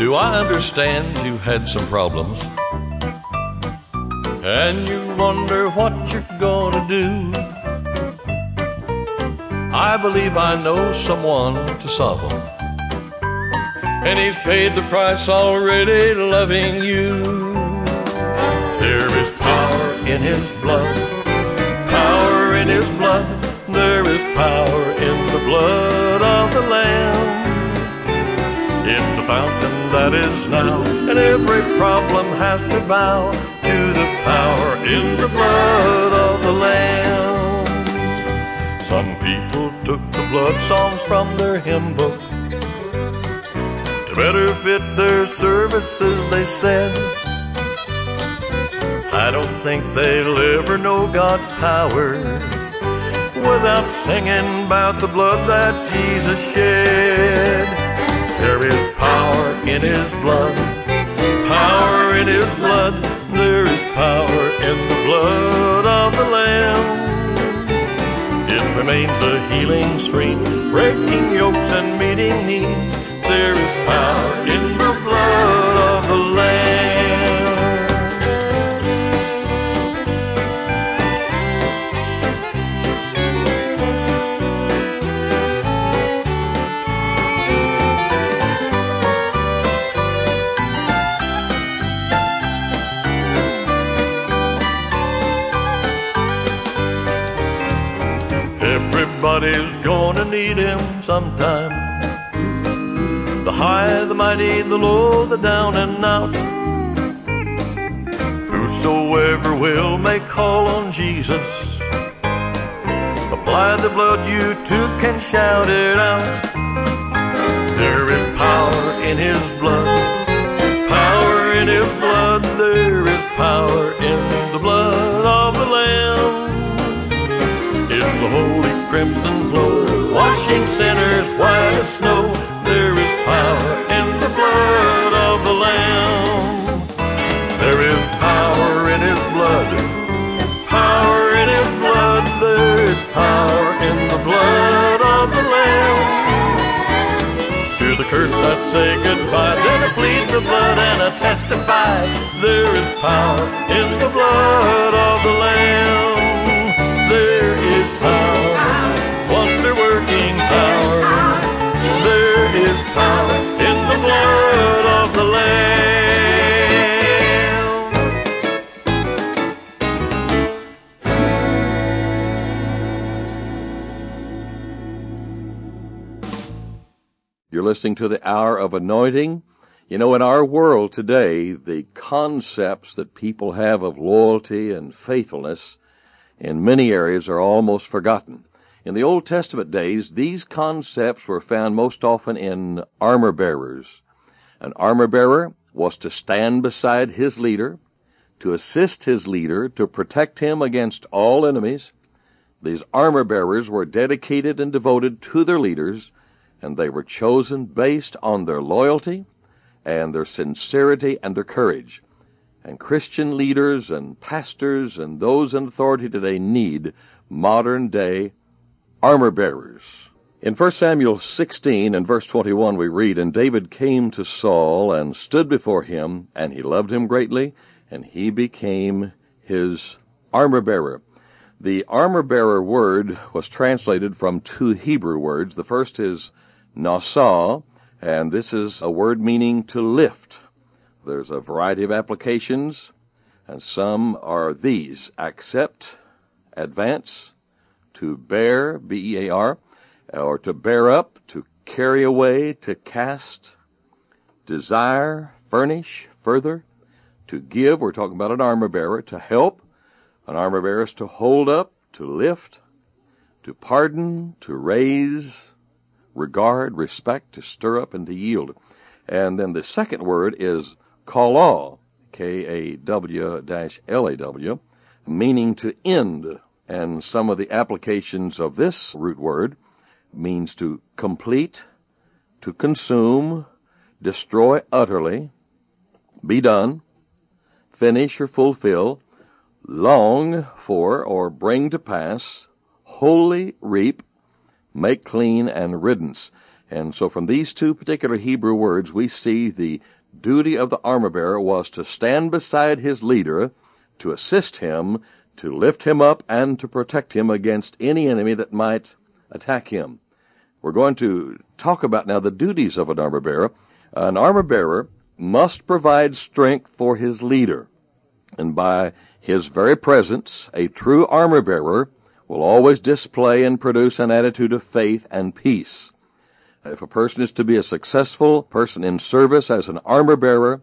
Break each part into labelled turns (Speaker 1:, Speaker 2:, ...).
Speaker 1: Do I understand you had some problems? And you wonder what you're gonna do? I believe I know someone to solve them. And he's paid the price already loving you. There is power in his blood, power in his blood. There is power in the blood of the Lamb. Fountain that is now, and every problem has to bow to the power in the blood of the Lamb. Some people took the blood songs from their hymn book to better fit their services, they said. I don't think they'll ever know God's power without singing about the blood that Jesus shed. There is power in his blood, power in his blood. There is power in the blood of the Lamb. It remains a healing stream, breaking yokes and meeting needs. There is power in sometime. The high, the mighty, the low, the down and out. Whosoever will may call on Jesus. Apply the blood, you too can shout it out. There is power in his blood, power in his blood. There is power in washing sinners white as snow. There is power in the blood of the Lamb. There is power in his blood, power in his blood. There is power in the blood of the Lamb. To the curse I say goodbye, then I plead the blood and I testify. There is power in the blood of the Lamb.
Speaker 2: Listening to the Hour of Anointing. You know, in our world today, the concepts that people have of loyalty and faithfulness in many areas are almost forgotten. In the Old Testament days, these concepts were found most often in armor bearers. An armor bearer was to stand beside his leader, to assist his leader, to protect him against all enemies. These armor bearers were dedicated and devoted to their leaders, and they were chosen based on their loyalty and their sincerity and their courage. And Christian leaders and pastors and those in authority today need modern day armor bearers. In 1 Samuel 16 and verse 21 we read, And David came to Saul and stood before him, and he loved him greatly, and he became his armor bearer. The armor bearer word was translated from two Hebrew words. The first is nasah, and this is a word meaning to lift. There's a variety of applications,
Speaker 1: And some are these accept, advance, to bear, B E A R, or to bear up, to carry away, to cast, desire, furnish, further, to give. We're talking about an armor bearer, to help. An armor bearer is to hold up, to lift, to pardon, to raise, regard, respect, to stir up, and to yield. And then the second word is kalaw, K-A-W-L-A-W, meaning to end. And some of the applications of this root word means to complete, to consume, destroy utterly, be done, finish or fulfill, long for or bring to pass, wholly reap, make clean, and riddance. And so from these two particular Hebrew words, we see the duty of the armor bearer was to stand beside his leader, to assist him, to lift him up, and to protect him against any enemy that might attack him. We're going to talk about now the duties of an armor bearer. An armor bearer must provide strength for his leader. And by his very presence, a true armor bearer will always display and produce an attitude of faith and peace. If a person is to be a successful person in service as an armor bearer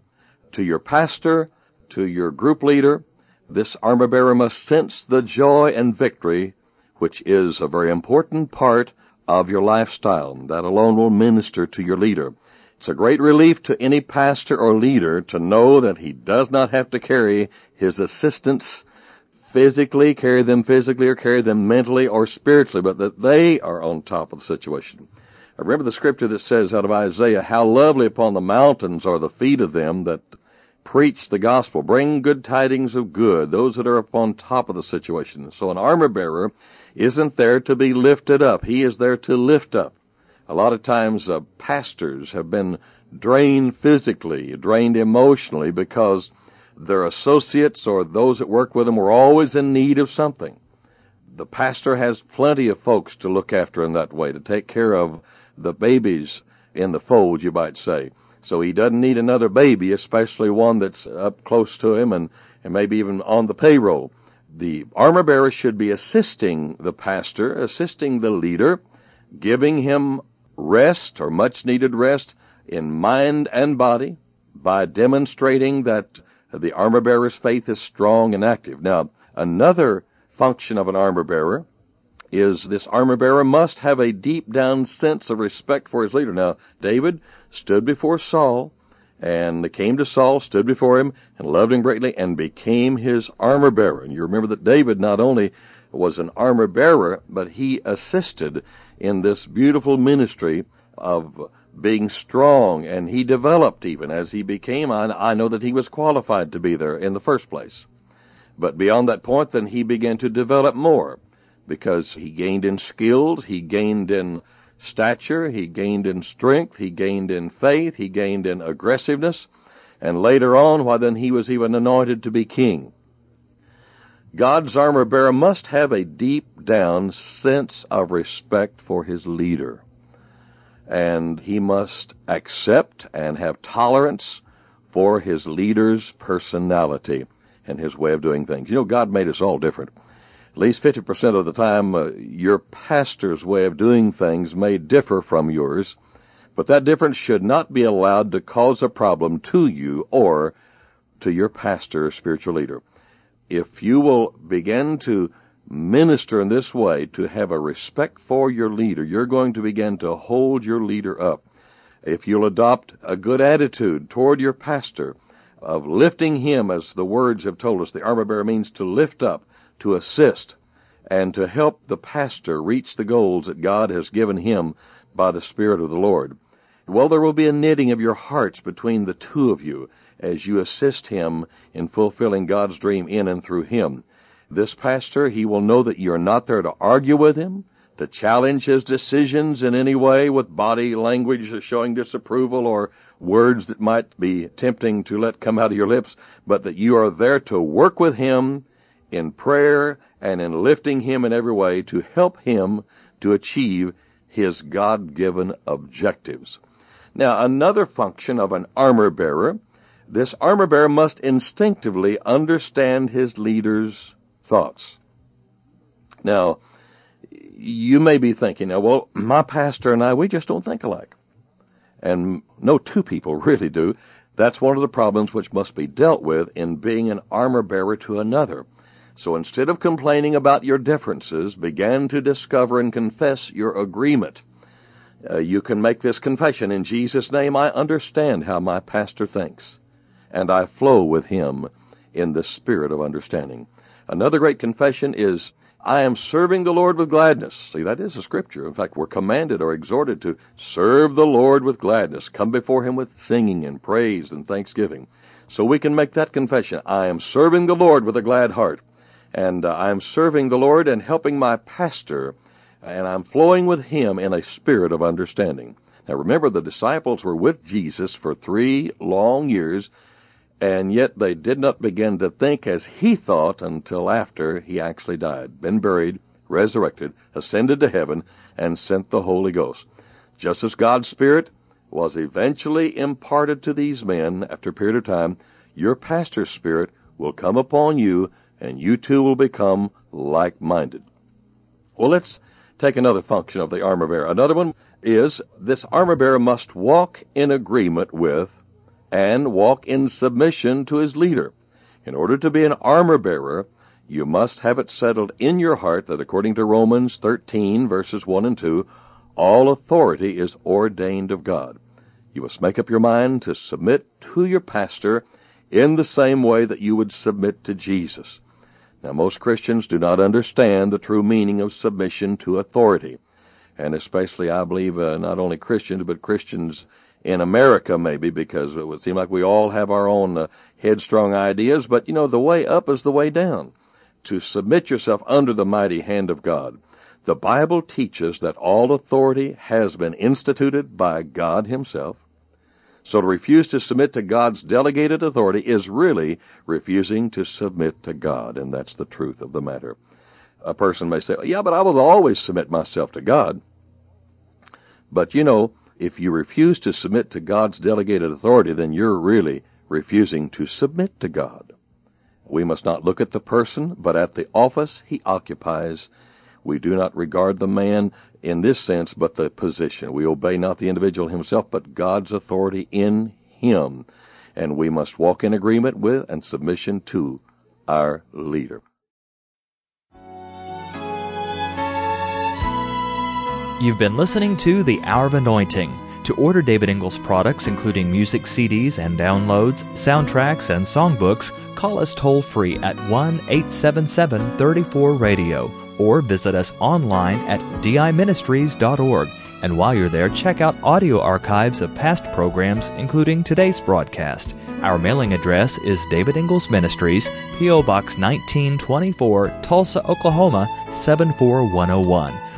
Speaker 1: to your pastor, to your group leader, this armor bearer must sense the joy and victory, which is a very important part of your lifestyle. That alone will minister to your leader. It's a great relief to any pastor or leader to know that he does not have to carry his assistants physically, carry them physically, or carry them mentally or spiritually, but that they are on top of the situation. I remember the scripture that says out of Isaiah, How lovely upon the mountains are the feet of them that preach the gospel, bring good tidings of good, those that are upon top of the situation. So an armor bearer isn't there to be lifted up. He is there to lift up. A lot of times uh, pastors have been drained physically, drained emotionally because their associates or those that work with them were always in need of something. The pastor has plenty of folks to look after in that way, to take care of the babies in the fold, you might say. So he doesn't need another baby, especially one that's up close to him and, and maybe even on the payroll. The armor bearer should be assisting the pastor, assisting the leader, giving him rest or much needed rest in mind and body by demonstrating that Uh, the armor bearer's faith is strong and active. Now, another function of an armor bearer is this armor bearer must have a deep down sense of respect for his leader. Now, David stood before Saul and came to Saul, stood before him, and loved him greatly, and became his armor bearer. And you remember that David not only was an armor bearer, but he assisted in this beautiful ministry of being strong, and he developed even as he became. I, I know that he was qualified to be there in the first place. But beyond that point, then he began to develop more because he gained in skills, he gained in stature, he gained in strength, he gained in faith, he gained in aggressiveness, and later on, why then he was even anointed to be king. God's armor bearer must have a deep down sense of respect for his leader. And he must accept and have tolerance for his leader's personality and his way of doing things. You know, God made us all different at least 50% of the time, uh, your pastor's way of doing things may differ from yours, but that difference should not be allowed to cause a problem to you or to your pastor or spiritual leader. If you will begin to minister in this way, to have a respect for your leader, you're going to begin to hold your leader up. If you'll adopt a good attitude toward your pastor, of lifting him, as the words have told us, the armor bearer means to lift up, to assist and to help the pastor reach the goals that God has given him by the Spirit of the Lord. Well, there will be a knitting of your hearts between the two of you as you assist him in fulfilling God's dream in and through him. This pastor, he will know that you're not there to argue with him, to challenge his decisions in any way with body language showing disapproval or words that might be tempting to let come out of your lips, but that you are there to work with him in prayer and in lifting him in every way to help him to achieve his God given objectives. Now, another function of an armor bearer this armor bearer must instinctively understand his leader's thoughts. Now, you may be thinking, now, well, my pastor and I, we just don't think alike. And no two people really do. That's one of the problems which must be dealt with in being an armor bearer to another. So instead of complaining about your differences, begin to discover and confess your agreement. Uh, you can make this confession in Jesus' name. I understand how my pastor thinks, and I flow with him in the spirit of understanding. Another great confession is I am serving the Lord with gladness. See, that is a scripture. In fact, we're commanded or exhorted to serve the Lord with gladness. Come before Him with singing and praise and thanksgiving. So we can make that confession. I am serving the Lord with a glad heart. And uh, I am serving the Lord and helping my pastor. And I'm flowing with Him in a spirit of understanding. Now remember, the disciples were with Jesus for three long years and yet they did not begin to think as he thought until after he actually died, been buried, resurrected, ascended to heaven, and sent the Holy Ghost. Just as God's Spirit was eventually imparted to these men after a period of time, your pastor's spirit will come upon you, and you too will become like minded. Well, let's take another function of the armor bearer. Another one is this armor bearer must walk in agreement with and walk in submission to his leader. In order to be an armor bearer, you must have it settled in your heart that according to Romans 13 verses 1 and 2, all authority is ordained of God. You must make up your mind to submit to your pastor in the same way that you would submit to Jesus. Now, most Christians do not understand the true meaning of submission to authority. And especially, I believe, uh, not only Christians, but Christians in America, maybe, because it would seem like we all have our own uh, headstrong ideas, but you know, the way up is the way down. To submit yourself under the mighty hand of God. The Bible teaches that all authority has been instituted by God Himself. So to refuse to submit to God's delegated authority is really refusing to submit to God, and that's the truth of the matter. A person may say, yeah, but I will always submit myself to God. But you know, if you refuse to submit to God's delegated authority, then you're really refusing to submit to God. We must not look at the person, but at the office he occupies. We do not regard the man in this sense, but the position. We obey not the individual himself, but God's authority in him. And we must walk in agreement with and submission to our leader.
Speaker 3: You've been listening to The Hour of Anointing. To order David Ingles products, including music CDs and downloads, soundtracks, and songbooks, call us toll free at 1 877 34 Radio or visit us online at diministries.org. And while you're there, check out audio archives of past programs, including today's broadcast. Our mailing address is David Ingles Ministries, P.O. Box 1924, Tulsa, Oklahoma 74101.